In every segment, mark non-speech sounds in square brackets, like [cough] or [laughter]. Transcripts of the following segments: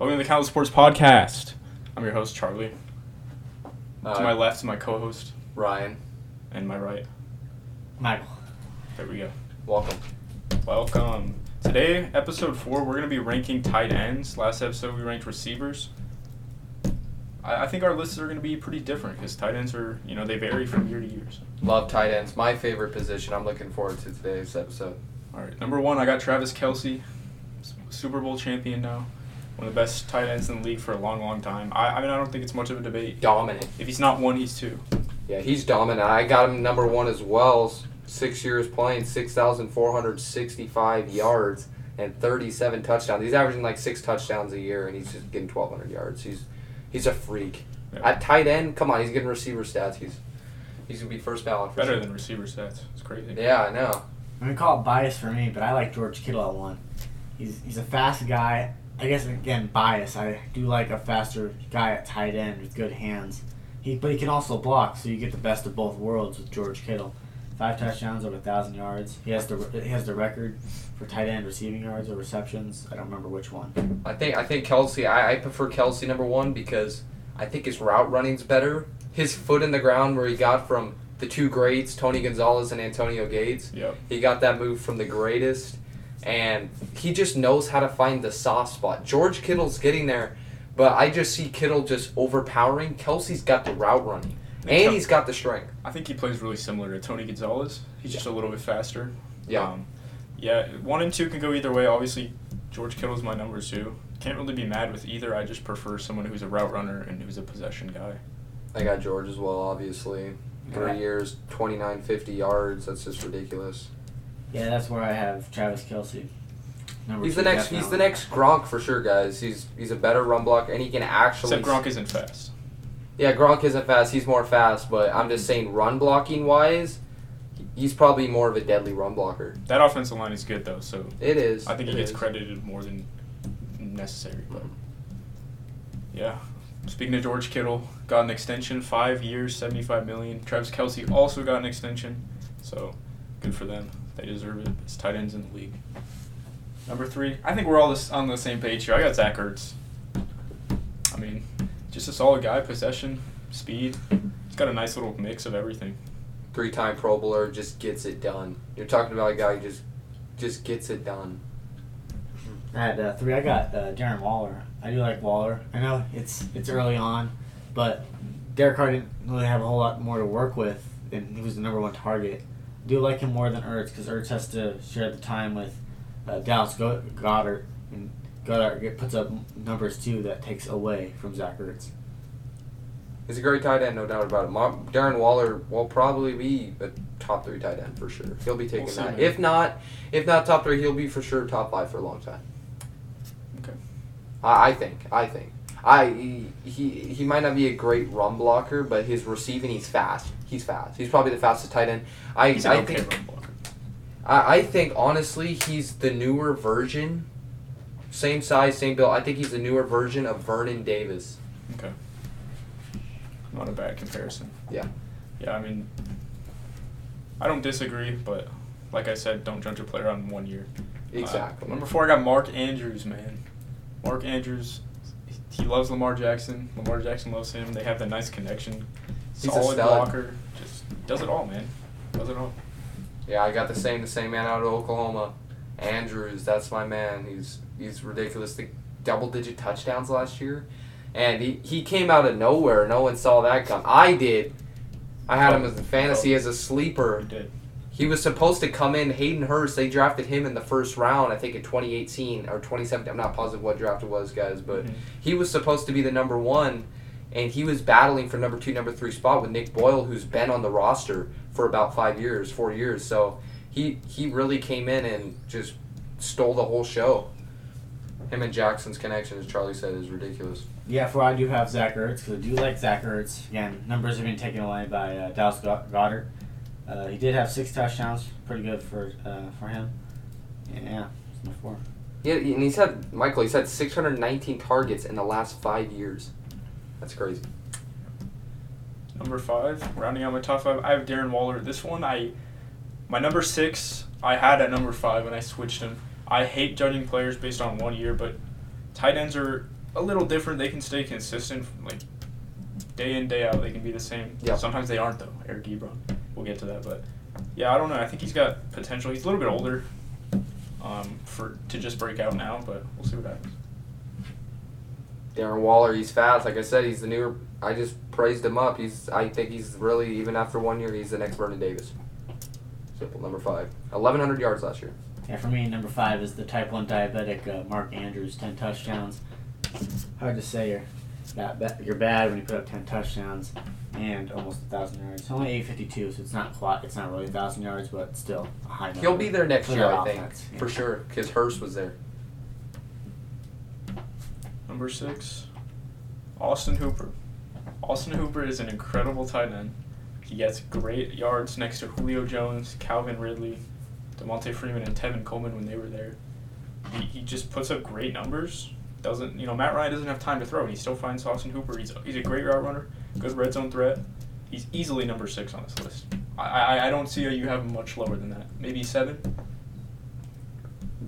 Welcome to the Countless Sports Podcast. I'm your host, Charlie. Uh, to my left is my co-host, Ryan, and my right. Michael. There we go. welcome. Welcome. Today, episode four, we're going to be ranking tight ends. Last episode, we ranked receivers. I, I think our lists are going to be pretty different because tight ends are, you know, they vary from year to year. So. Love tight ends. My favorite position. I'm looking forward to today's episode. All right, number one, I got Travis Kelce, Super Bowl champion now. One of the best tight ends in the league for a long, long time. I, I mean, I don't think it's much of a debate. Dominant. If he's not one, he's two. Yeah, he's dominant. I got him number one as well. Six years playing, 6,465 yards and 37 touchdowns. He's averaging like six touchdowns a year, and he's just getting 1,200 yards. He's he's a freak. Yeah. At tight end, come on, he's getting receiver stats. He's he's gonna be first ballot. For Better sure. than receiver stats. It's crazy. Yeah, I know. I'm gonna call it bias for me, but I like George Kittle at one. He's he's a fast guy. I guess again bias. I do like a faster guy at tight end with good hands. He but he can also block, so you get the best of both worlds with George Kittle. Five touchdowns over a thousand yards. He has the he has the record for tight end receiving yards or receptions. I don't remember which one. I think I think Kelce. I, I prefer Kelce number one because I think his route running's better. His foot in the ground where he got from the two greats, Tony Gonzalez and Antonio Gates. Yep. He got that move from the greatest, and he just knows how to find the soft spot. George Kittle's getting there, but I just see Kittle just overpowering. Kelce's got the route running, and he's got the strength. I think he plays really similar to Tony Gonzalez. He's just a little bit faster. Yeah. Um, yeah, one and two can go either way. Obviously, George Kittle's my number two. Can't really be mad with either. I just prefer someone who's a route runner and who's a possession guy. I got George as well, obviously. Three Yeah. years, 29, 50 yards. That's just ridiculous. Yeah, that's where I have Travis Kelce. Number He's two, the next. He's the next Gronk for sure, guys. He's he's a better run blocker, and he can actually. Except Gronk isn't fast. Yeah, Gronk isn't fast. He's more fast, but I'm just mm-hmm. saying, run blocking wise, he's probably more of a deadly run blocker. That offensive line is good though, so It is. I think he gets is. credited more than necessary. But mm-hmm. yeah, speaking of George Kittle, got an extension, five years, seventy-five million. Travis Kelce also got an extension, so good for them. They deserve it. It's tight ends in the league. Number three, I think we're all this, on the same page here. I got Zach Ertz. I mean, just a solid guy, possession, speed. He's got a nice little mix of everything. Three-time Pro Bowler just gets it done. You're talking about a guy who just just gets it done. I had uh, three. I got uh, Darren Waller. I do like Waller. I know it's it's early on, but Derek Carr didn't really have a whole lot more to work with, and he was the number one target. I do like him more than Ertz because Ertz has to share the time with uh, Dallas Go- Goedert, and Goedert get- puts up numbers too that takes away from Zach Ertz. He's a great tight end, no doubt about it. Darren Waller will probably be a top three tight end for sure. He'll be taking We'll that. man. If not, if not top three, he'll be for sure top five for a long time. Okay. I, I think. I think. I he, he might not be a great run blocker, but his receiving, he's fast. He's fast. He's probably the fastest tight end. I He's I okay think run blocker. I, I think honestly he's the newer version. Same size, same build. I think he's the newer version of Vernon Davis. Okay. Not a bad comparison. Yeah. Yeah, I mean, I don't disagree, but like I said, don't judge a player on one year. Uh, Exactly. number four, I got Mark Andrews, man. Mark Andrews, he loves Lamar Jackson. Lamar Jackson loves him. They have that nice connection. He's a Solid stud. blocker. Just does it all, man. Does it all. Yeah, I got the same the same man out of Oklahoma. Andrews, that's my man. He's he's ridiculous. The double digit touchdowns last year. And he, he came out of nowhere. No one saw that come. I did. I had him oh. as a fantasy oh. as a sleeper. He did. He was supposed to come in. Hayden Hurst, they drafted him in the first round, I think in 2018 or 2017. I'm not positive what draft it was, guys, but Mhm. he was supposed to be the number one, and he was battling for number two, number three spot with Nick Boyle, who's been on the roster for about five years, four years. So he he really came in and just stole the whole show. Him and Jackson's connection, as Charlie said, is ridiculous. Yeah, for I do have Zach Ertz because I do like Zach Ertz. Again, numbers have been taken away by uh, Dallas Goedert. Uh, he did have six touchdowns, pretty good for uh, for him. Yeah, it's number four. Yeah, and he's had Michael. He's had 619 targets in the last five years. That's crazy. Number five, rounding out my top five, I have Darren Waller. This one, I, my number six, I had at number five and I switched him. I hate judging players based on one year, but tight ends are a little different. They can stay consistent, like day in day out. They can be the same. Yep. Sometimes they aren't though. Eric Ebron. We'll get to that, but yeah, I don't know. I think he's got potential. He's a little bit older um, for to just break out now, but we'll see what happens. Darren Waller, he's fast. Like I said, he's the newer. I just praised him up. He's. I think he's really even after one year, he's the next Vernon Davis. Simple number five. Eleven hundred yards last year. Yeah, for me, number five is the type 1 diabetic uh, Mark Andrews, 10 touchdowns. Hard to say you're, that ba- you're bad when you put up 10 touchdowns and almost a 1,000 yards. Only 852, so it's not quite, it's not really 1,000 yards, but still a high number. He'll be there next for year, their I think, yeah. for sure, because Hurst was there. Number six, Austin Hooper. Austin Hooper is an incredible tight end. He gets great yards next to Julio Jones, Calvin Ridley, Devonta Freeman, and Tevin Coleman when they were there. He, he just puts up great numbers. Doesn't you know Matt Ryan doesn't have time to throw. and He still finds Austin Hooper. He's he's a great route runner, good red zone threat. He's easily number six on this list. I I, I don't see how you have him much lower than that. Maybe seven.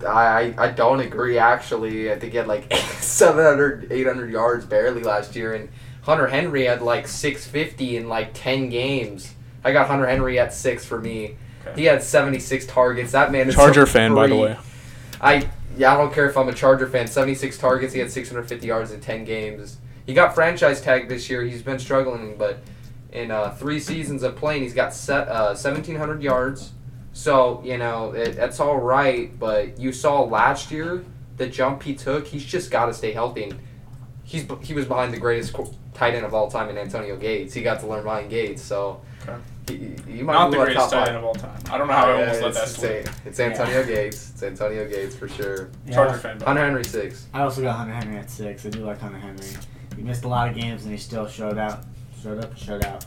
I, I I don't agree actually. I think he had like [laughs] 700, 800 yards barely last year, and Hunter Henry had like 650 in like 10 games. I got Hunter Henry at six for me. Okay. He had 76 targets. That man is a Charger a fan, by the way. I yeah, I don't care if I'm a Charger fan. 76 targets. He had 650 yards in 10 games. He got franchise tagged this year. He's been struggling, but in uh, three seasons of playing, he's got set, uh, 1,700 yards. So you know it, that's all right. But you saw last year the jump he took. He's just got to stay healthy. And he's he was behind the greatest tight end of all time in Antonio Gates. He got to learn behind Gates. So. Okay. He, he might Not the greatest tight end of all time. I don't know how I Yeah, almost let it's, that it's, slip. a- it's Antonio Gates. It's Antonio Gates for sure. Yeah. Charger fan. Hunter. Henry six. I also got Hunter Henry at six. I do like Hunter Henry. He missed a lot of games and he still showed out. Showed up and showed out.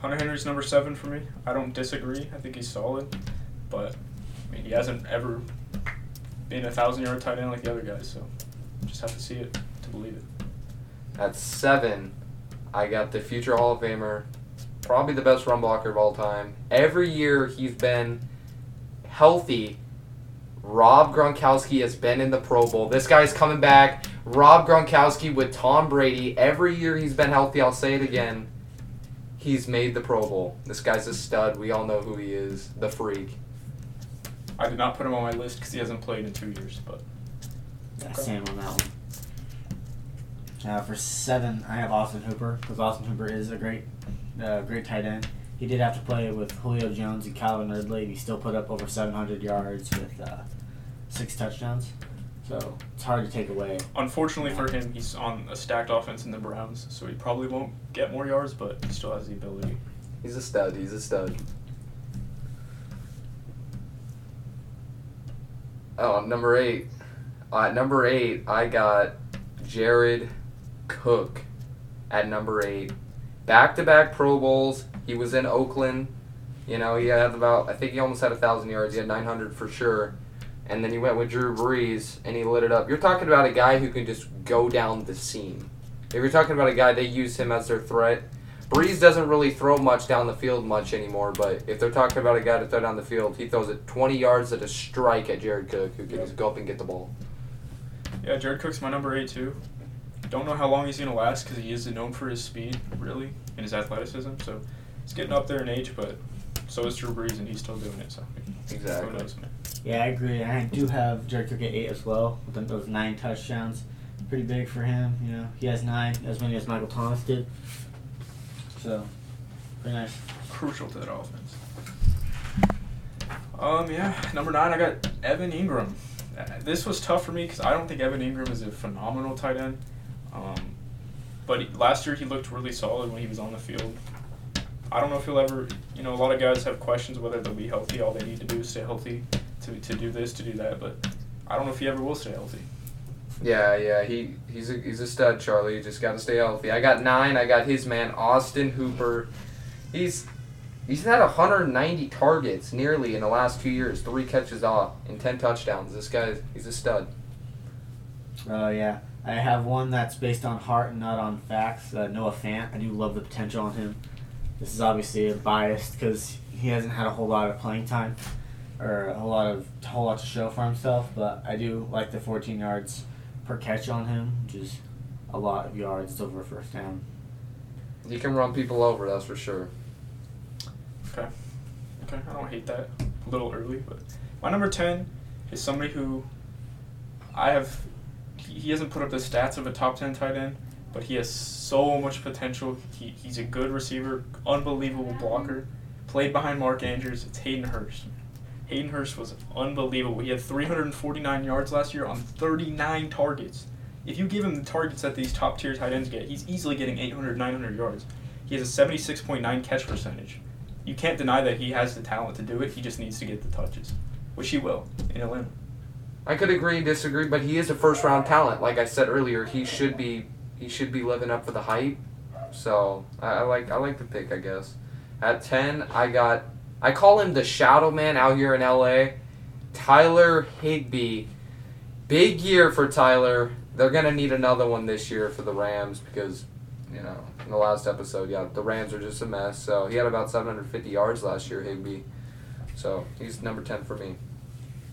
Hunter Henry's number seven for me. I don't disagree. I think he's solid, but I mean he hasn't ever been a thousand yard tight end like the other guys. So just have to see it to believe it. At seven, I got the future Hall of Famer, probably the best run blocker of all time. Every year he's been healthy. Rob Gronkowski has been in the Pro Bowl. This guy's coming back. Rob Gronkowski with Tom Brady. Every year he's been healthy. I'll say it again. He's made the Pro Bowl. This guy's a stud. We all know who he is. The freak. I did not put him on my list because he hasn't played in two years. But Yeah, Okay. same on that one. Uh, for seven, I have Austin Hooper because Austin Hooper is a great, uh, great tight end. He did have to play with Julio Jones and Calvin Ridley, he still put up over 700 yards with uh, six touchdowns. So it's hard to take away. unfortunately for him, he's on a stacked offense in the Browns, so he probably won't get more yards, but he still has the ability. He's a stud. He's a stud. Oh, number eight. Uh, number eight, I got Jared Cook at number eight. Back to back Pro Bowls. He was in Oakland. You know, he had about, I think he almost had a 1,000 yards. He had 900 for sure. And then he went with Drew Brees and he lit it up. You're talking about a guy who can just go down the seam. If you're talking about a guy, they use him as their threat. Brees doesn't really throw much down the field much anymore, but if they're talking about a guy to throw down the field, he throws it 20 yards at a strike at Jared Cook, who can just go up and get the ball. Yeah, Jared Cook's my number eight too. Don't know how long he's gonna last because he is known for his speed, really, and his athleticism. So he's getting up there in age, but so is Drew Brees, and he's still doing it. So Exactly. who knows, man? Yeah, I agree. I do have Jared Cook at eight as well, with those nine touchdowns. Pretty big for him. You know, he has nine, as many as Michael Thomas did. So, pretty nice. Crucial to that offense. Um, yeah, number nine, I got Evan Engram. Uh, This was tough for me because I don't think Evan Engram is a phenomenal tight end. Um, but he, last year he looked really solid when he was on the field. I don't know if he'll ever, you know, a lot of guys have questions whether they'll be healthy. All they need to do is stay healthy to, to do this, to do that. But I don't know if he ever will stay healthy. Yeah, yeah, he he's a he's a stud, Charlie. You just got to stay healthy. I got nine. I got his man Austin Hooper. He's he's had 190 targets nearly in the last two years, three catches off and 10 touchdowns. This guy, he's a stud. Uh, yeah. I have one that's based on heart and not on facts. Uh, Noah Fant. I do love the potential on him. This is obviously biased because he hasn't had a whole lot of playing time or a whole lot of a whole lot to show for himself. But I do like the 14 yards per catch on him, which is a lot of yards. It's over a first down. He can run people over, that's for sure. Okay. Okay, I don't hate that. A little early, but my number ten is somebody who I have. He, hasn't put up the stats of a top ten tight end, but he has so much potential. He, he's a good receiver, unbelievable blocker. Played behind Mark Andrews. It's Hayden Hurst. Hayden Hurst was unbelievable. He had 349 yards last year on 39 targets. If you give him the targets that these top tier tight ends get, he's easily getting 800, 900 yards. He has a 76.9 catch percentage. You can't deny that he has the talent to do it. He just needs to get the touches, which he will in Atlanta. I could agree and disagree, but he is a first round talent. Like I said earlier, he should be he should be living up for the hype. So I, I like I like the pick, I guess. At ten, I got I call him the shadow man out here in LA. Tyler Higbee. Big year for Tyler. They're gonna need another one this year for the Rams because, you know, in the last episode, yeah, the Rams are just a mess. So he had about 750 yards last year, Higbee. So he's number ten for me.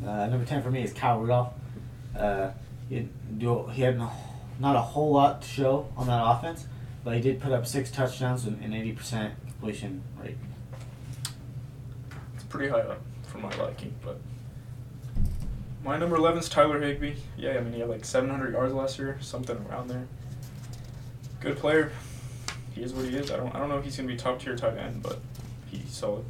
Uh, number ten for me is Kyle Rudolph. Uh, he he had no, not a whole lot to show on that offense, but he did put up six touchdowns and an eighty percent completion rate. It's pretty high up for my liking, but my number 11 is Tyler Higbee. Yeah, I mean he had like 700 yards last year, something around there. Good player. He is what he is. I don't I don't know if he's gonna be top tier tight end, but he's solid.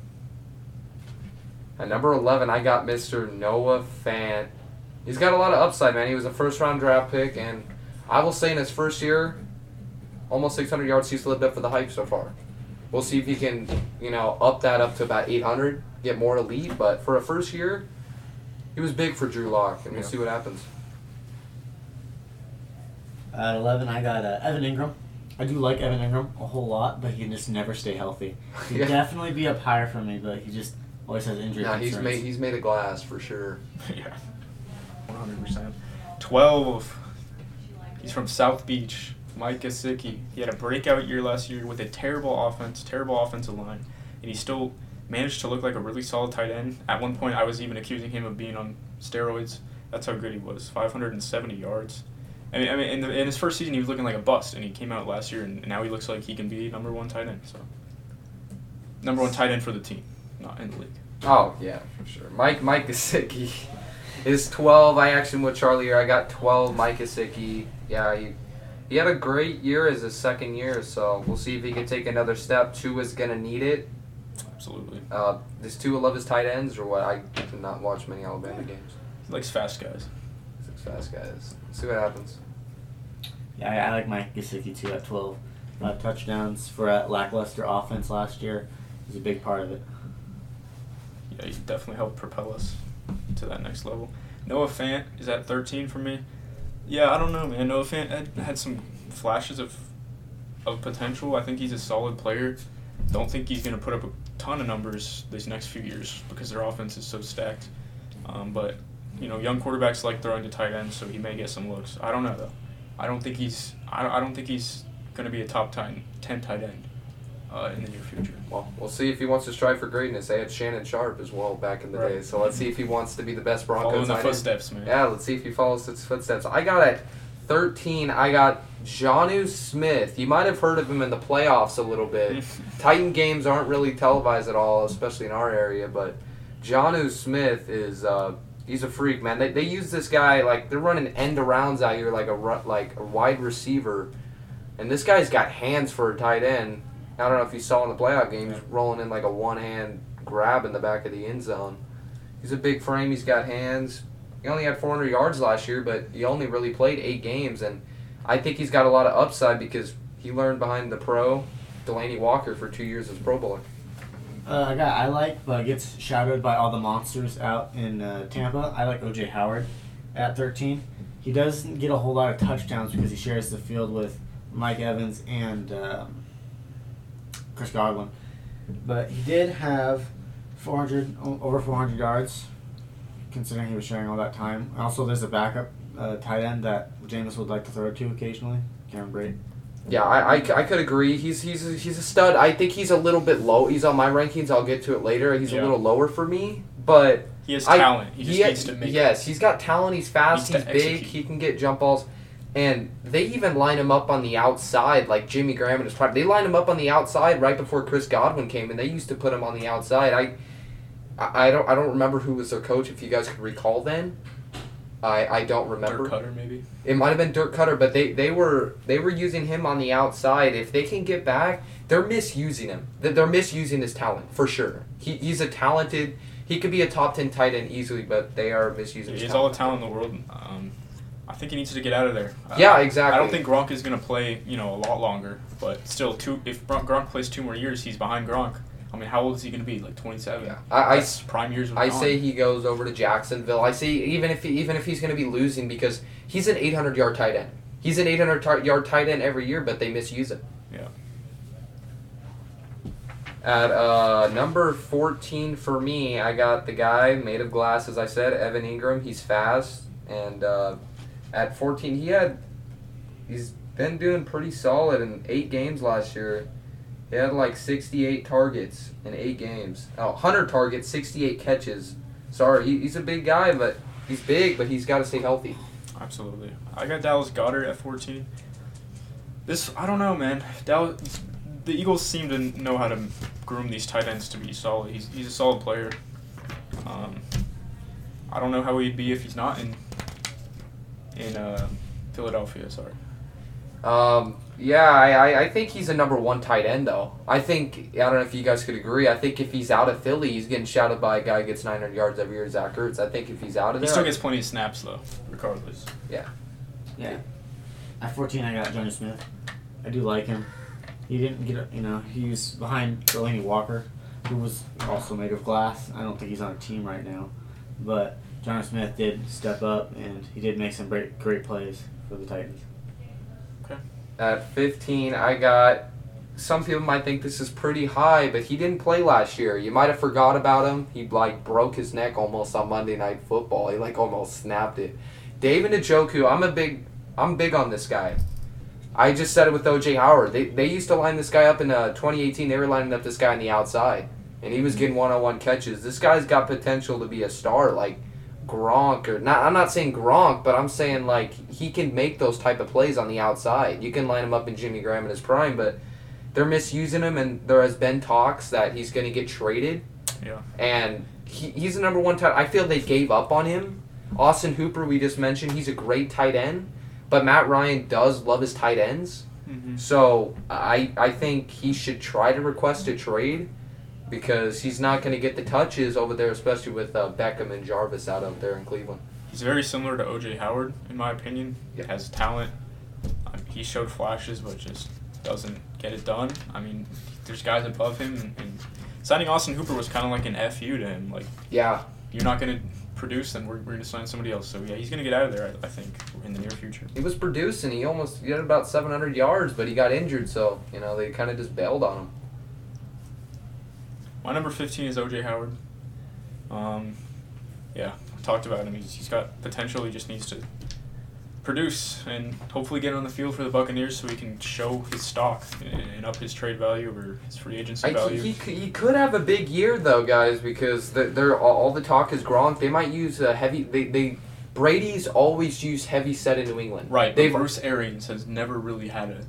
At number 11, I got Mr. Noah Fant. He's got a lot of upside, man. He was a first round draft pick, and I will say in his first year, almost 600 yards, he's lived up for the hype so far. We'll see if he can, you know, up that up to about 800, get more elite. But for a first year, he was big for Drew Lock, and we'll Yeah. see what happens. At eleven, I got uh, Evan Engram. I do like Evan Engram a whole lot, but he can just never stay healthy. He'd [laughs] Yeah. definitely be up higher for me, but he just always has injury Yeah, he's made he's made of glass for sure. [laughs] yeah. 100%. 12. He's from South Beach. Mike Gesicki. He had a breakout year last year with a terrible offense, terrible offensive line, and he still managed to look like a really solid tight end. At one point, I was even accusing him of being on steroids. That's how good he was. 570 yards. I mean, I mean, in, the, in his first season, he was looking like a bust, and he came out last year, and now he looks like he can be number one tight end. So, number one tight end for the team, not in the league. Oh yeah, for sure. Mike Mike Gesicki is twelve. I actually went with Charlie here. I got twelve. Mike Gesicki. Yeah, he he had a great year as his second year. So we'll see if he can take another step. Two is gonna need it. Absolutely. Uh, does Tua love his tight ends or what? I did not watch many Alabama games. He likes fast guys. Six fast guys. see what happens. Yeah, I, I like Mike Gesicki too at 12. Five touchdowns for a lackluster offense last year is a big part of it. Yeah, he definitely helped propel us to that next level. Noah Fant is at 13 for me. Yeah, I don't know, man. Noah Fant had, had some flashes of of potential. I think he's a solid player. Don't think he's going to put up a ton of numbers these next few years because their offense is so stacked. Um, but you know, young quarterbacks like throwing to tight ends, so he may get some looks. I don't know though. I don't think he's. I, I don't think he's going to be a top 10, 10 tight end uh, in the near future. Well, we'll see if he wants to strive for greatness. They had Shannon Sharpe as well back in the Right. day. So let's see if he wants to be the best Broncos. Follow in the footsteps, man. Yeah, let's see if he follows his footsteps. I got at 13, I got Jonnu Smith. You might have heard of him in the playoffs a little bit. [laughs] Titan games aren't really televised at all, especially in our area, but Jonnu Smith is uh, he's a freak, man. They, they use this guy like they're running end arounds out here like a like a wide receiver. And this guy's got hands for a tight end. I don't know if you saw in the playoff game, he's rolling in like a one hand grab in the back of the end zone. He's a big frame, he's got hands. He only had 400 yards last year, but he only really played eight games, and I think he's got a lot of upside because he learned behind the pro, Delanie Walker, for two years as Pro Bowler. Uh, a guy I like, but gets shadowed by all the monsters out in uh, Tampa. I like OJ Howard at 13. He doesn't get a whole lot of touchdowns because he shares the field with Mike Evans and um, Chris Godwin. But he did have 400 o- over 400 yards, considering he was sharing all that time. Also, there's a backup uh, tight end that Jameis would like to throw to occasionally, Cameron Brate. Yeah, I, I, I could agree. He's he's a, he's a stud. I think he's a little bit low. He's on my rankings. I'll get to it later. He's a little lower for me, but He has I- talent. He just he- needs to make. yes, he's got talent. He's fast. Needs He's big. execute. He can get jump balls, and they even line him up on the outside, like Jimmy Graham and his prime. They lined him up on the outside right before Chris Godwin came, and they used to put him on the outside. I, I don't, I don't remember who was their coach. If you guys could recall, then, I, I don't remember. Dirk Koetter maybe. It might have been Dirk Koetter, but they, they were they were using him on the outside. If they can get back, they're misusing him. They're- misusing his talent for sure. He, he's a talented. He could be a top ten tight end easily, but they are misusing. He his has all the talent in the world. Um, I think he needs to get out of there. Uh, Yeah, exactly. I don't think Gronk is going to play, you know, a lot longer. But still, two. If Gronk plays two more years, he's behind Gronk. I mean, how old is he going to be? Like twenty seven. Yeah, I, I, prime years. Of I say he goes over to Jacksonville. I say even if he, even if he's going to be losing because he's an 800 yard tight end. He's an 800 tar- yard tight end every year, but they misuse him. Yeah. At uh, number 14 for me, I got the guy made of glass, as I said, Evan Engram. He's fast, and uh, at 14, he had he's been doing pretty solid in eight games last year. He had like 68 targets in eight games. Oh, 100 targets, 68 catches. Sorry, he, he's a big guy, but he's big, but he's got to stay healthy. Absolutely. I got Dallas Goedert at 14. This, I don't know, man. Dallas, the Eagles seem to know how to groom these tight ends to be solid. He's, he's a solid player. Um, I don't know how he'd be if he's not in in uh, Philadelphia. Sorry. Um, yeah, I, I, I think he's a number one tight end, though. I think, I don't know if you guys could agree, I think if he's out of Philly, he's getting shouted by a guy who gets 900 yards every year, Zach Ertz. I think if he's out of there, He there. still gets plenty of snaps though, regardless. Yeah. Yeah. At 14, I got Johnny Smith. I do like him. He didn't get, a- you know, he was behind Delanie Walker, who was also made of glass. I don't think he's on a team right now. But Jonas Smith did step up, and he did make some great, great plays for the Titans. Okay. At 15, I got. Some people might think this is pretty high, but he didn't play last year. You might have forgot about him. He like broke his neck almost on Monday Night Football. He like almost snapped it. David Njoku, I'm a big, I'm big on this guy. I just said it with OJ Howard. They, they used to line this guy up in uh, 2018. They were lining up this guy on the outside, and he was getting one-on-one catches. This guy's got potential to be a star, like Gronk or not. I'm not saying Gronk, but I'm saying like he can make those type of plays on the outside. You can line him up in Jimmy Graham in his prime, but they're misusing him, and there has been talks that he's going to get traded. Yeah. And he, he's the number one tight. I feel they gave up on him. Austin Hooper, we just mentioned, he's a great tight end, but Matt Ryan does love his tight ends. Mm-hmm. So I I think he should try to request a trade because he's not going to get the touches over there, especially with uh, Beckham and Jarvis out up there in Cleveland. He's very similar to OJ Howard, in my opinion. Yeah. Has talent. Um, he showed flashes, but just doesn't get it done. I mean, there's guys above him, and, and signing Austin Hooper was kind of like an fu to him. Like Yeah, you're not going to produce, then we're, we're going to sign somebody else. So yeah, he's going to get out of there. I, I think in the near future. he was producing. He almost he had about 700 yards, but he got injured, so you know they kind of just bailed on him. My number 15 is OJ Howard. Um, yeah, I talked about him. He's, he's got potential. He just needs to produce and hopefully get on the field for the Buccaneers so he can show his stock and, up his trade value or his free agency I, value. he, he, he could have a big year though, guys, because they're, they're all, all the talk is Gronk. They might use a heavy. They, they Brady's always used heavy set in New England. right, They've Bruce Arians has never really had a,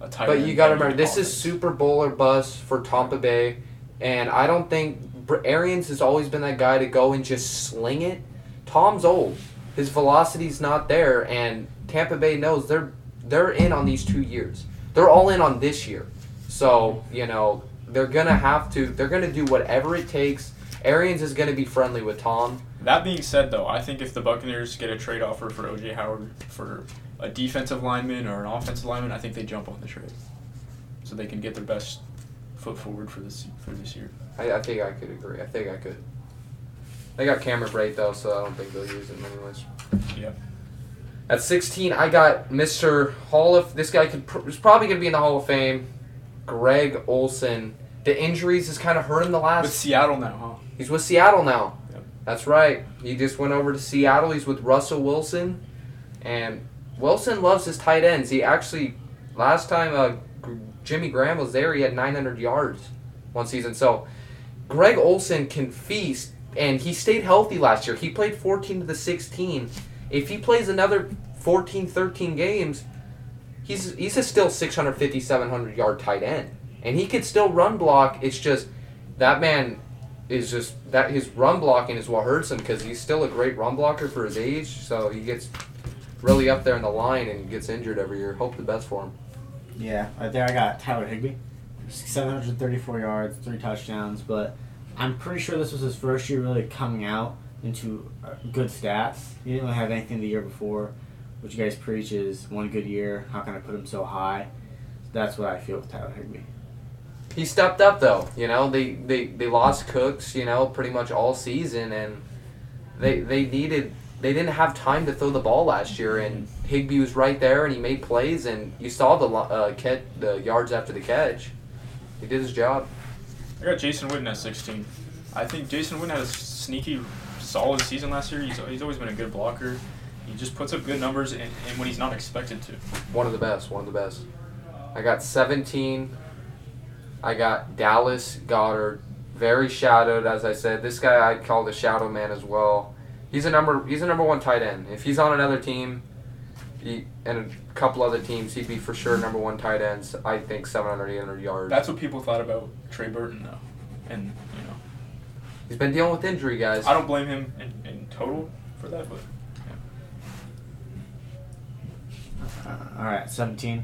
a tight But you got to remember, this is. Super Bowl or bust for Tampa Bay, and I don't think Arians has always been that guy to go and just sling it. Tom's old, his velocity's not there, and Tampa Bay knows they're they're in on these two years. They're all in on this year, so you know they're gonna have to. They're gonna do whatever it takes. Arians is gonna be friendly with Tom. That being said, though, I think if the Buccaneers get a trade offer for OJ Howard for a defensive lineman or an offensive lineman, I think they jump on the trade, so they can get their best foot forward for this for this year. I, I think I could agree. I think I could. They got Cameron Brate though, so I don't think they'll use him anyways. Yeah. At 16, I got Mr. Hall of. This guy could pr- is probably gonna be in the Hall of Fame. Greg Olsen. The injuries has kind of hurt him the last. With Seattle now, huh? He's with Seattle now. Yep. That's right. He just went over to Seattle. He's with Russell Wilson, and Wilson loves his tight ends. He actually last time uh, Jimmy Graham was there, he had 900 yards one season. So Greg Olsen can feast and he stayed healthy last year. He played 14 to the 16. If he plays another 14, 13 games, he's he's a still 650, 700 yard tight end, and he could still run block. It's just that man is just that his run blocking is what hurts him because he's still a great run blocker for his age. So he gets really up there in the line and gets injured every year. Hope the best for him. Yeah, right there I got Tyler Higbee, 734 yards, three touchdowns, but I'm pretty sure this was his first year really coming out into uh, good stats. He didn't really have anything the year before, which you guys preach is one good year. How can I put him so high? That's what I feel with Tyler Higbee. He stepped up though. You know they they, they lost Cooks. You know pretty much all season and they they needed they didn't have time to throw the ball last year, and Higbee was right there, and he made plays, and you saw the uh, catch, the yards after the catch. He did his job. I got Jason Witten at 16. I think Jason Witten had a sneaky, solid season last year. He's, he's always been a good blocker. He just puts up good numbers, and, and when he's not expected to. One of the best. One of the best. I got 17. I got Dallas Goedert, very shadowed, as I said. This guy I call the shadow man as well. He's a number. He's a number one tight end. If he's on another team, he, and a couple other teams, he'd be for sure number one tight ends. I think 700, 800 yards. That's what people thought about Trey Burton, though, and you know. He's been dealing with injury, guys. I don't blame him in, in total for that, but. Yeah. Uh, all right, 17.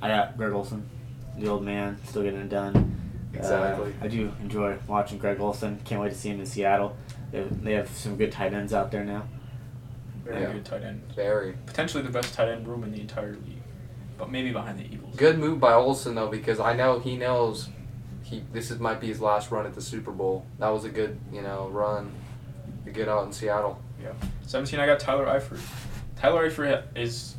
I got Greg Olsen, the old man, still getting it done. Exactly. Uh, I do enjoy watching Greg Olsen. Can't wait to see him in Seattle. They have, they have some good tight ends out there now. Very Yeah. good tight end. Very. Potentially the best tight end room in the entire league, but maybe behind the Eagles. Good move by Olsen though, because I know he knows he this is might be his last run at the Super Bowl. That was a good you know run to get out in Seattle. Yeah. 17, I got Tyler Eifert. Tyler Eifert is,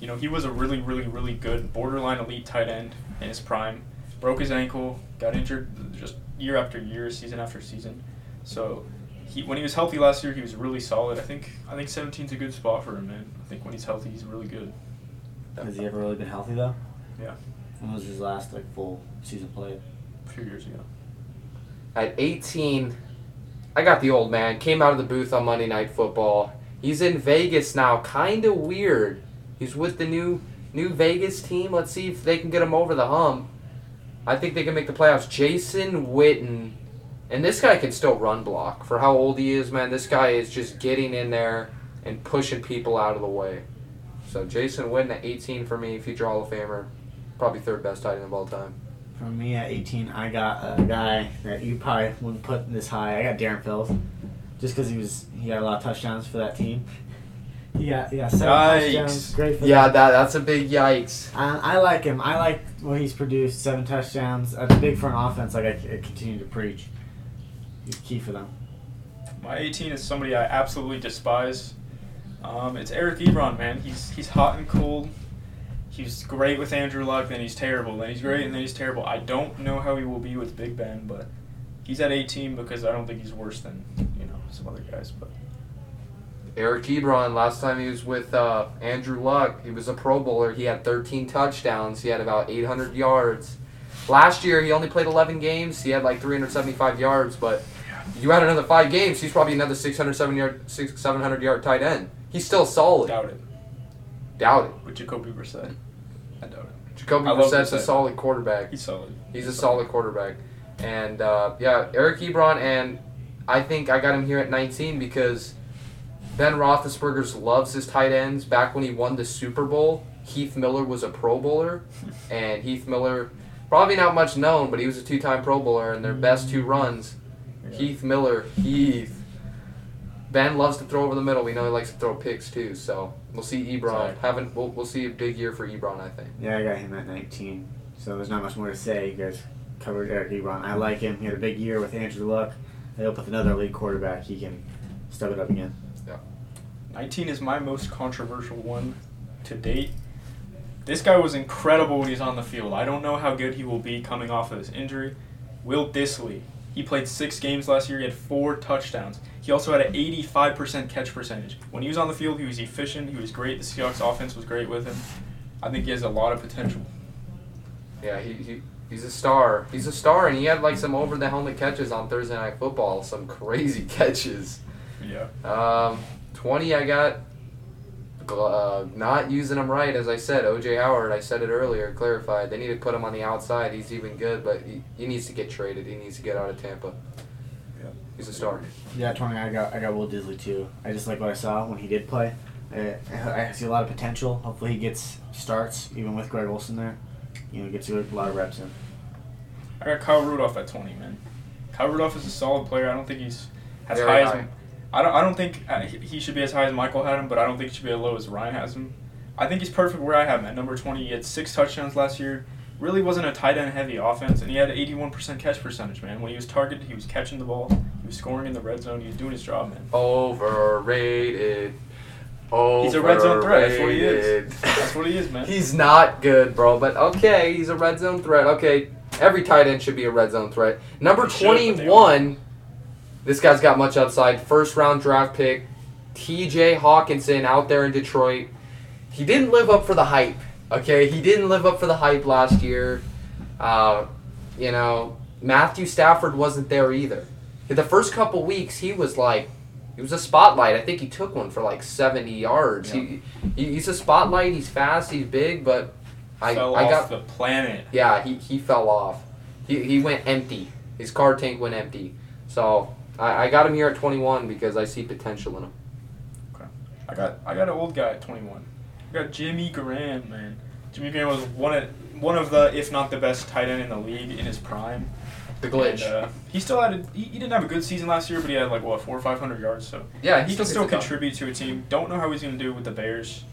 you know, he was a really, really, really good borderline elite tight end in his prime. Broke his ankle, got injured just year after year, season after season. So, he when he was healthy last year, he was really solid. I think I think 17's a good spot for him, man. I think when he's healthy, he's really good. Has he ever really been healthy though? Yeah. When was his last like full season play? A few years ago. At 18, I got the old man. Came out of the booth on Monday Night Football. He's in Vegas now. Kind of weird. He's with the new new Vegas team. Let's see if they can get him over the hump. I think they can make the playoffs. Jason Witten. And this guy can still run block. For how old he is, man, this guy is just getting in there and pushing people out of the way. So Jason Witten at 18 for me, future Hall of Famer. Probably third best tight end of all time. For me at 18, I got a guy that you probably wouldn't put this high. I got Darren Phillips, just because he was he got a lot of touchdowns for that team. He got yeah seven Yikes. touchdowns. Great for Yeah, them. that that's a big yikes. I, I like him. I like what he's produced. Seven touchdowns. That's big for an offense. Like I, I continue to preach. He's key for them. My 18 is somebody I absolutely despise. Um, it's Eric Ebron, man. He's he's hot and cold. He's great with Andrew Luck, then he's terrible. Then he's great, and then he's terrible. I don't know how he will be with Big Ben, but he's at 18 because I don't think he's worse than you know some other guys. But Eric Ebron, last time he was with uh, Andrew Luck, he was a Pro Bowler. He had 13 touchdowns. He had about 800 yards. Last year, he only played 11 games. He had like 375 yards, but you had another five games, he's probably another 600, 700 yard, six, 700 yard tight end. He's still solid. doubt it. Doubt it. With Jacoby Brissett, I doubt it. Jacoby I love Brissett's a solid quarterback. He's solid. He's a solid quarterback. And uh, yeah, Eric Ebron, and I think I got him here at 19 because Ben Roethlisberger loves his tight ends. Back when he won the Super Bowl, Heath Miller was a Pro Bowler, [laughs] and Heath Miller, probably not much known, but he was a two-time Pro Bowler. And their mm. best two runs, Yeah. Heath Miller, Heath. Ben loves to throw over the middle. We know he likes to throw picks too. So we'll see Ebron having. We'll, we'll see a big year for Ebron. I think. Yeah, I got him at 19. So there's not much more to say. You guys covered Eric Ebron. I like him. He had a big year with Andrew Luck. I hope with another league quarterback he can step it up again. 19 is my most controversial one to date. This guy was incredible when he's on the field. I don't know how good he will be coming off of his injury. Will Dissly. He played six games last year. He had four touchdowns. He also had an 85% catch percentage. When he was on the field, he was efficient. He was great. The Seahawks offense was great with him. I think he has a lot of potential. Yeah, he, he He's a star. He's a star, and he had like some over the helmet catches on Thursday Night Football. Some crazy [laughs] catches. Yeah. Um, 20, I got uh, not using him right, as I said. OJ Howard, I said it earlier, clarified. They need to put him on the outside. He's even good, but he, he needs to get traded. He needs to get out of Tampa. Yeah. He's a star. Yeah, twenty. I got I got Will Dissly too. I just like what I saw when he did play. I, I see a lot of potential. Hopefully, he gets starts even with Greg Olsen there. You know, gets a lot of reps in. I got Kyle Rudolph at 20, man. Kyle Rudolph is a solid player. I don't think he's as Very high, high. as I don't, I don't think uh, he should be as high as Michael had him, but I don't think he should be as low as Ryan has him. I think he's perfect where I have him at number 20. He had six touchdowns last year. Really wasn't a tight end heavy offense, and he had an 81% catch percentage, man. When he was targeted, he was catching the ball, he was scoring in the red zone, he was doing his job, man. Overrated. Overrated. He's a red zone threat. That's what he is. [laughs] That's what he is, man. he's not good, bro, but okay, he's a red zone threat. Okay, every tight end should be a red zone threat. Number 21. This guy's got much upside. First round draft pick, T.J. Hockenson out there in Detroit. He didn't live up for the hype. Okay, he didn't live up for the hype last year. Uh, you know, Matthew Stafford wasn't there either. The first couple weeks, he was like, he was a spotlight. I think he took one for like seventy yards. He, he he's a spotlight. He's fast. He's big, but I Fell I got the planet. yeah, he, he fell off. He, he went empty. His car tank went empty. So I, I got him here at 21 because I see potential in him. Okay. I got I got an old guy at 21. I got Jimmy Graham, man. Jimmy Graham was one of one of the, if not the best tight end in the league in his prime. The glitch. And, uh, he still had a, he, he didn't have a good season last year, but he had like what four or five hundred yards. So yeah, he can still gets it done. contribute to a team. Don't know how he's going to do with the Bears.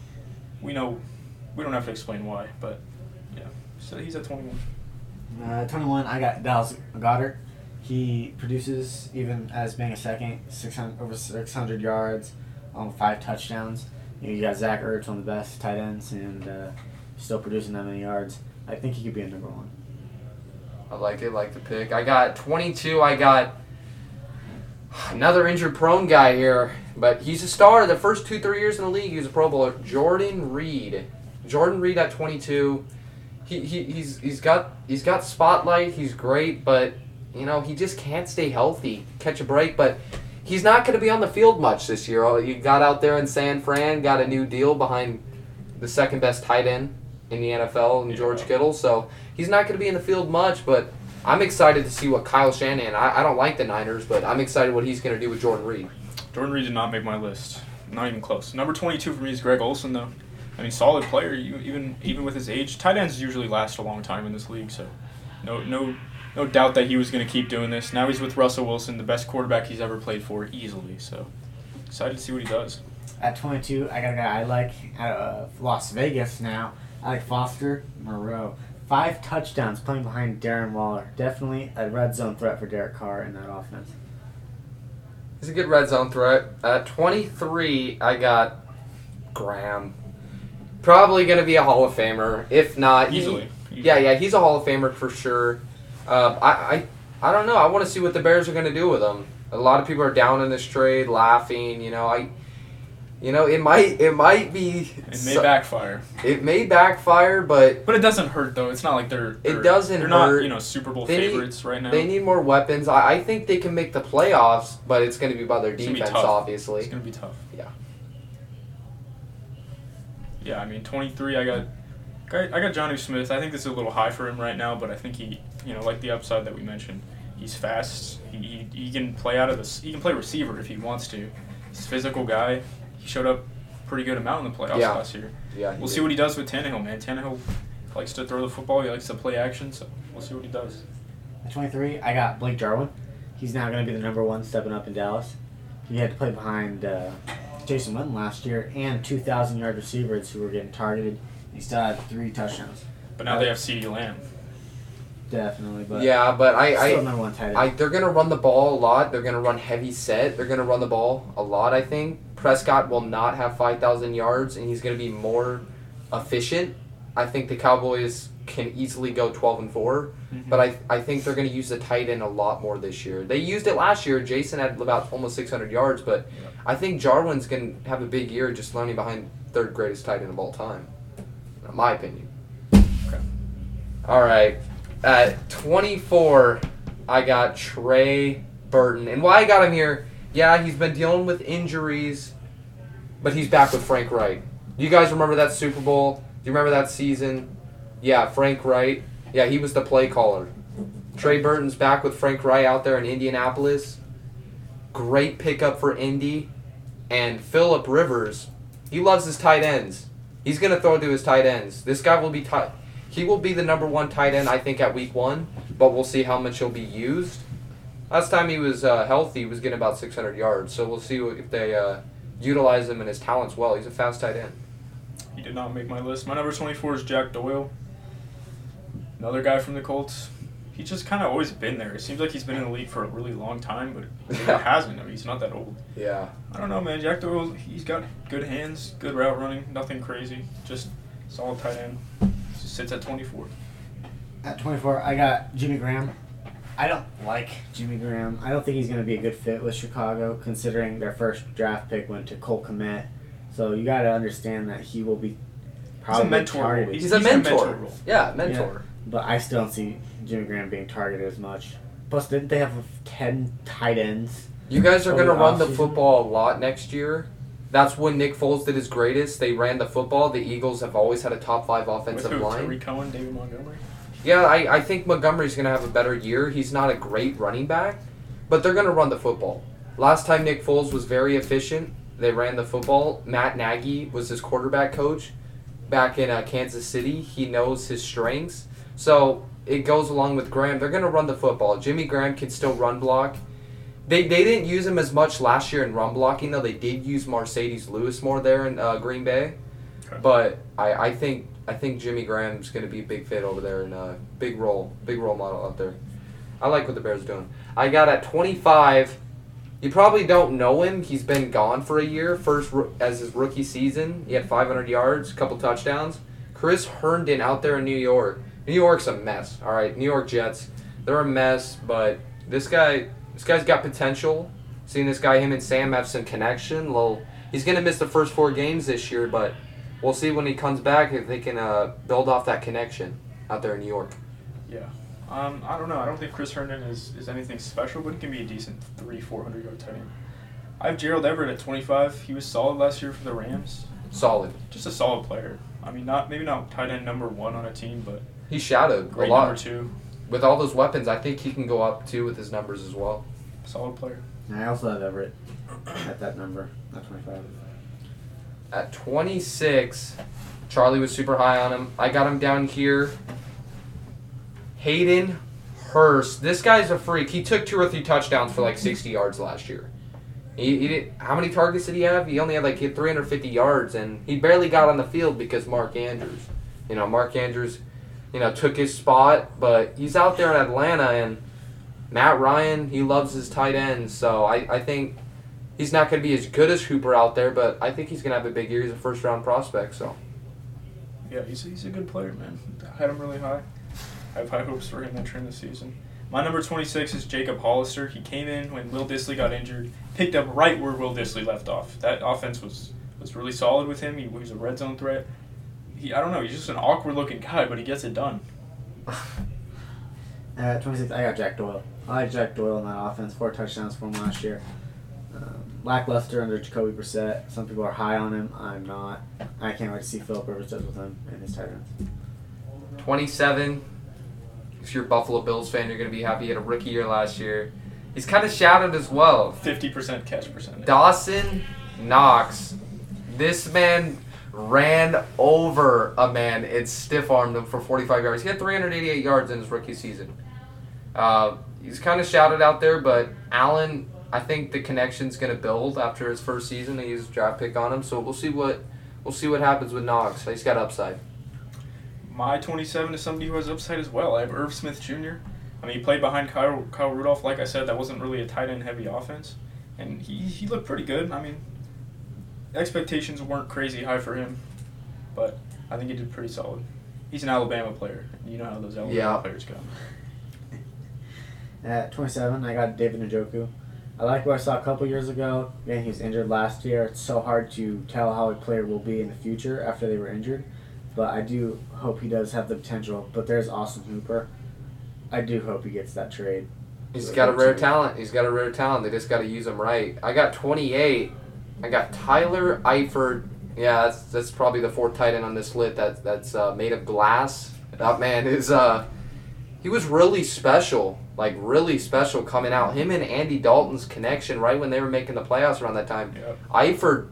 We know we don't have to explain why, but yeah. So he's at 21. Uh, 21, I got Dallas Goedert. He produces, even as being a second, 600, over 600 yards, um, five touchdowns. You, know, you got Zach Ertz, of the best tight ends, and uh, still producing that many yards. I think he could be a number one. I like it, like the pick. I got 22. I got another injured prone guy here, but he's a star. The first two, three years in the league, he was a Pro Bowler. Jordan Reed. Jordan Reed at 22. He, he, he's, he's got he's got spotlight. He's great, but you know he just can't stay healthy, catch a break. But he's not going to be on the field much this year. Oh, You got out there in San Fran, got a new deal behind the second best tight end in the NFL, and George Yeah. Kittle. So he's not going to be in the field much, but I'm excited to see what Kyle Shanahan. I, I don't like the Niners, but I'm excited what he's going to do with Jordan Reed. Jordan Reed did not make my list. Not even close. Number 22 for me is Greg Olsen, though. I mean, solid player. You, even even with his age, tight ends usually last a long time in this league. So, no no no doubt that he was going to keep doing this. Now he's with Russell Wilson, the best quarterback he's ever played for, easily. So, excited to see what he does. At 22, I got a guy I like out of Las Vegas now. I like Foster Moreau. Five touchdowns playing behind Darren Waller. Definitely a red zone threat for Derek Carr in that offense. He's a good red zone threat. At 23, I got Graham. Probably going to be a Hall of Famer. If not, he- Easily. Yeah, yeah, he's a Hall of Famer for sure. Uh, I, I, I don't know. I want to see what the Bears are going to do with him. A lot of people are down in this trade, laughing. You know, I, you know, it might, it might be, It may so- backfire. it may backfire, but But it doesn't hurt, though. It's not like they're. It they're- doesn't They're not, you know, Super Bowl They need- favorites right now. they need more weapons. I, I think they can make the playoffs, but it's going to be by their It's defense, tough. It's going to be tough. Yeah. Yeah, I mean, 23, I got. I got Johnny Smith. I think this is a little high for him right now, but I think he, you know, like the upside that we mentioned, he's fast. He, he, he can play out of this. He can play receiver if he wants to. He's a physical guy. He showed up pretty good amount in the playoffs Yeah. last year. Yeah. We'll he see what he does with Tannehill, man. Tannehill likes to throw the football. He likes to play action, so we'll see what he does. At 23, I got Blake Jarwin. He's now going to be the number one stepping up in Dallas. He had to play behind uh, Jason Witten last year and 2,000 yard receivers who were getting targeted. He still had three touchdowns. But now they have CeeDee Lamb. Definitely, but Yeah, but I, still I, number one tight end. I, they're gonna run the ball a lot. They're gonna run heavy set. They're gonna run the ball a lot. I think Prescott will not have five thousand yards, and he's gonna be more efficient. I think the Cowboys can easily go twelve and 4 mm-hmm. but I, I think they're gonna use the tight end a lot more this year. They used it last year. Jason had about almost six hundred yards, but Yeah. I think Jarwin's gonna have a big year, just learning behind third greatest tight end of all time, in my opinion. Okay. All right. At 24, I got Trey Burton. And why I got him here, yeah, he's been dealing with injuries, but he's back with Frank Reich. You guys remember that Super Bowl? Do you remember that season? Yeah, Frank Reich. Yeah, he was the play caller. Trey Burton's back with Frank Reich out there in Indianapolis. Great pickup for Indy. And Philip Rivers, he loves his tight ends. He's gonna throw to his tight ends. This guy will be tight. He will be the number one tight end, I think, at week one. But we'll see how much he'll be used. Last time he was uh, healthy, he was getting about 600 yards. So we'll see if they uh, utilize him and his talents well. He's a fast tight end. He did not make my list. My number 24 is Jack Doyle. Another guy from the Colts. He's just kind of always been there. It seems like he's been in the league for a really long time, but he Yeah. hasn't. I mean, he's not that old. Yeah. I don't know, man. Jack Doyle, he's got good hands, good route running, nothing crazy. Just solid tight end. Just sits at 24. At 24, I got Jimmy Graham. I don't like Jimmy Graham. I don't think he's going to be a good fit with Chicago, considering their first draft pick went to Cole Kmet. So you got to understand that he will be He's a probably mentor. He's, He's a he's in mentor. mentor. Yeah, mentor. But I still don't see Jimmy Graham being targeted as much. Plus, didn't they have 10 tight ends? You guys are going to run the football a lot next year. That's when Nick Foles did his greatest. They ran the football. The Eagles have always had a top five With offensive who? line. Tarik Cohen, David Montgomery. Yeah, I, I think Montgomery's going to have a better year. He's not a great running back, but they're going to run the football. Last time Nick Foles was very efficient, they ran the football. Matt Nagy was his quarterback coach back in uh, Kansas City. He knows his strengths. So it goes along with Graham. They're going to run the football. Jimmy Graham can still run block. They, they didn't use him as much last year in run blocking, though. They did use Marcedes Lewis more there in uh, Green Bay. Okay. But I, I think I think Jimmy Graham's going to be a big fit over there and a big role big role model out there. I like what the Bears are doing. I got at 25. You probably don't know him. He's been gone for a year. First as his rookie season, he had 500 yards, a couple touchdowns. Chris Herndon out there in New York. New York's a mess. All right, New York Jets. They're a mess, but this guy this guy's got potential. Seeing this guy, him and Sam have some connection. Well, he's gonna miss the first four games this year, but we'll see when he comes back if they can uh, build off that connection out there in New York. Yeah. Um, I don't know. I don't think Chris Herndon is, is anything special, but he can be a decent three, four hundred yard tight end. I have Gerald Everett at twenty five. He was solid last year for the Rams. Solid. Just a solid player. I mean, not maybe not tight end number one on a team, but He shadowed great a lot number two. with all those weapons. I think he can go up too with his numbers as well. Solid player. And I also have Everett at that number, not 25. At 26, Charlie was super high on him. I got him down here. Hayden Hurst. This guy's a freak. He took two or three touchdowns for like 60 yards last year. He, he did, how many targets did he have? He only had like he had 350 yards, and he barely got on the field because Mark Andrews. You know, Mark Andrews, you know, took his spot, but he's out there in Atlanta, and Matt Ryan, he loves his tight ends, so I, I think he's not going to be as good as Hooper out there, but I think he's going to have a big year. He's a first round prospect, so. Yeah, he's, he's a good player, man. I had him really high. I have high hopes for him entering the season. My number 26 is Jacob Hollister. He came in when Will Dissly got injured, picked up right where Will Dissly left off. That offense was, was really solid with him. He was a red zone threat. He, I don't know, he's just an awkward looking guy, but he gets it done. [laughs] At 26, I got Jack Doyle. I like Jack Doyle in that offense. Four touchdowns for him last year. Um, lackluster under Jacoby Brissett. Some people are high on him. I'm not. I can't wait to see Philip Rivers does with him and his tight ends. 27. If you're a Buffalo Bills fan, you're going to be happy he had a rookie year last year. He's kind of shadowed as well. 50% catch percentage. Dawson Knox. This man ran over a man and stiff armed him for 45 yards. He had 388 yards in his rookie season. Uh, he's kind of shouted out there, but Allen, I think the connection's going to build after his first season. He used draft pick on him, so we'll see what we'll see what happens with Knox. He's got upside. My 27 is somebody who has upside as well. I have Irv Smith Jr. I mean, he played behind Kyle, Kyle Rudolph. Like I said, that wasn't really a tight end heavy offense. And he, he looked pretty good. I mean, expectations weren't crazy high for him, but I think he did pretty solid. He's an Alabama player. You know how those Alabama Yeah. players go. [laughs] At 27, I got David Njoku. I like what I saw a couple years ago. Man, he was injured last year. It's so hard to tell how a player will be in the future after they were injured. But I do hope he does have the potential. But there's Austin Hooper. I do hope he gets that trade. He's got a rare it. talent. He's got a rare talent. They just got to use him right. I got 28. I got Tyler Eifert. Yeah, that's that's probably the fourth tight end on this list. That's that's uh, made of glass. That man is uh, he was really special, like really special coming out. Him and Andy Dalton's connection right when they were making the playoffs around that time. Yep. Eifert,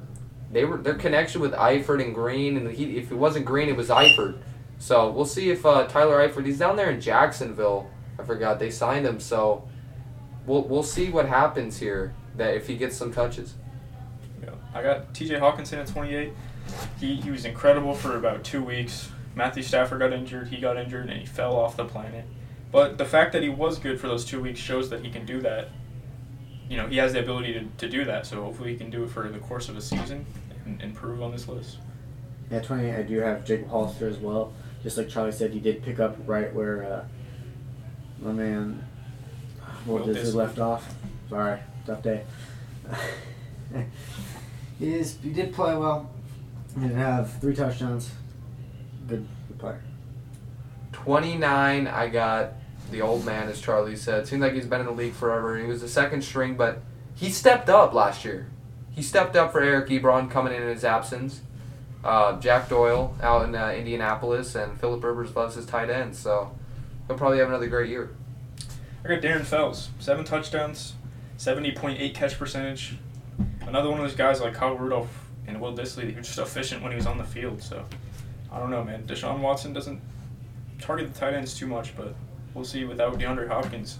they were their connection with Eifert and Green, and he, if it wasn't Green, it was Eifert. So we'll see if uh, Tyler Eifert. He's down there in Jacksonville. I forgot they signed him. So we'll we'll see what happens here. That if he gets some touches. I got T.J. Hockenson at 28. He he was incredible for about two weeks. Matthew Stafford got injured. He got injured and he fell off the planet. But the fact that he was good for those two weeks shows that he can do that. You know, he has the ability to, to do that. So hopefully he can do it for the course of a season and improve on this list. Yeah, 28. I do have Jacob Hollister as well. Just like Charlie said, he did pick up right where uh, my man Will Dissly. left off. Sorry, tough day. [laughs] he is. He did play well. He did have three touchdowns. Good, good player. 29, I got the old man, as Charlie said. Seems like he's been in the league forever. He was the second string, but he stepped up last year. He stepped up for Eric Ebron coming in in his absence. Uh, Jack Doyle out in uh, Indianapolis, and Philip Rivers loves his tight ends, so he'll probably have another great year. I got Darren Fells, seven touchdowns, 70.8 catch percentage. Another one of those guys like Kyle Rudolph and Will Dissly, he was just efficient when he was on the field. So I don't know, man. Deshaun Watson doesn't target the tight ends too much, but we'll see without DeAndre Hopkins.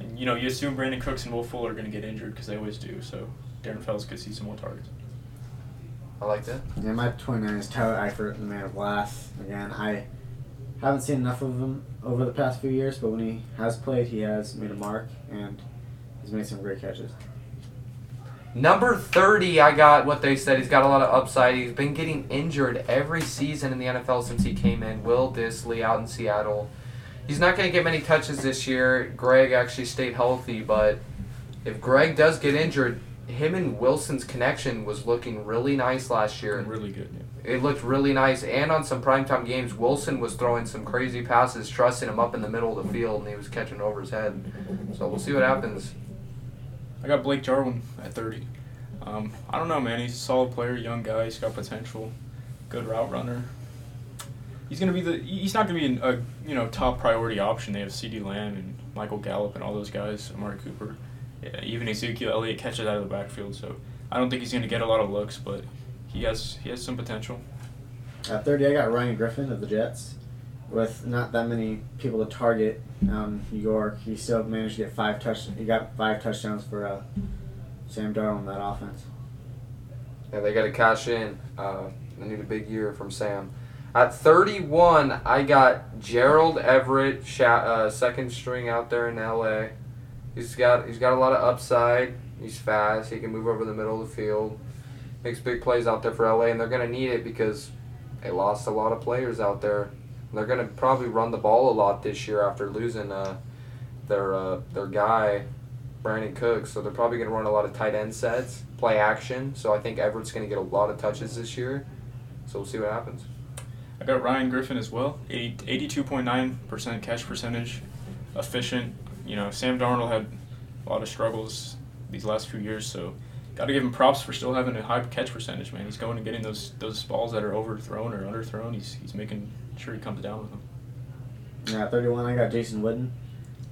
And you know, you assume Brandin Cooks and Will Fuller are going to get injured because they always do. So Darren Fells could see some more targets. I like that. Yeah, my 29 is Tyler Eifert, the man of glass. Again, I haven't seen enough of him over the past few years, but when he has played, he has made a mark and he's made some great catches. Number 30, I got what they said. He's got a lot of upside. He's been getting injured every season in the NFL since he came in. Will Dissly out in Seattle. He's not going to get many touches this year. Greg actually stayed healthy, but if Greg does get injured, him and Wilson's connection was looking really nice last year. Really good. Yeah. It looked really nice, and on some primetime games, Wilson was throwing some crazy passes, trusting him up in the middle of the field, and he was catching over his head. So we'll see what happens. I got Blake Jarwin at 30. Um, I don't know, man. He's a solid player, young guy. He's got potential, good route runner. He's gonna be the. He's not gonna be a you know top priority option. They have CeeDee Lamb and Michael Gallup and all those guys. Amari Cooper, yeah, even Ezekiel Elliott catches out of the backfield. So I don't think he's gonna get a lot of looks, but he has he has some potential. At 30, I got Ryan Griffin of the Jets. With not that many people to target New York, he still managed to get five touch. He got five touchdowns for uh, Sam Darnold in that offense. Yeah, they got to cash in. Uh, they need a big year from Sam. At 31, I got Gerald Everett, uh, second string out there in LA. He's got he's got a lot of upside. He's fast. He can move over the middle of the field. Makes big plays out there for LA, and they're gonna need it because they lost a lot of players out there. They're gonna probably run the ball a lot this year after losing uh, their uh, their guy Brandin Cooks. So they're probably going to run a lot of tight end sets, play action. So I think Everett's going to get a lot of touches this year. So we'll see what happens. I got Ryan Griffin as well. 82.9% catch percentage, efficient. You know, Sam Darnold had a lot of struggles these last few years, so got to give him props for still having a high catch percentage, man. He's going and getting those those balls that are overthrown or underthrown. He's he's making sure he comes down with them. Yeah, at 31, I got Jason Witten.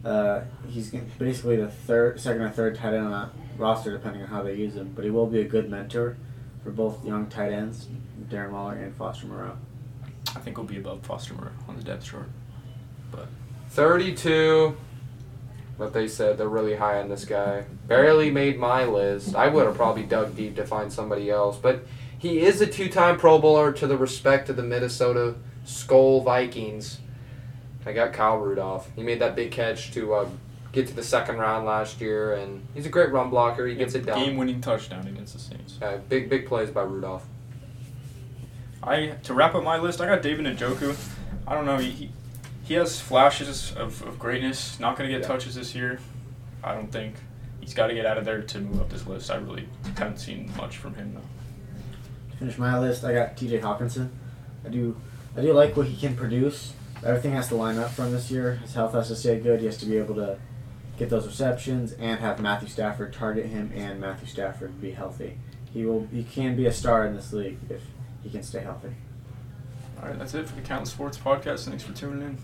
Uh, he's basically the third, second or third tight end on that roster, depending on how they use him. But he will be a good mentor for both young tight ends, Darren Waller and Foster Moreau. I think we'll be above Foster Moreau on the depth chart. but. 32. But they said they're really high on this guy. Barely made my list. I would have probably dug deep to find somebody else. But he is a two time Pro Bowler to the respect of the Minnesota Skull Vikings. I got Kyle Rudolph. He made that big catch to uh, get to the second round last year, and he's a great run blocker. He gets it down. Game-winning touchdown against the Saints. Uh, big, big plays by Rudolph. I to wrap up my list, I got David Njoku. I don't know. He he, he has flashes of, of greatness. Not going to get Yeah. touches this year. I don't think he's got to get out of there to move up this list. I really haven't seen much from him though. To finish my list, I got T.J. Hockenson. I do, I do like what he can produce. everything has to line up for him this year. His health has to stay good. He has to be able to get those receptions and have Matthew Stafford target him and Matthew Stafford be healthy. He will. He can be a star in this league if he can stay healthy. All right, that's it for the Countless Sports Podcast. Thanks for tuning in.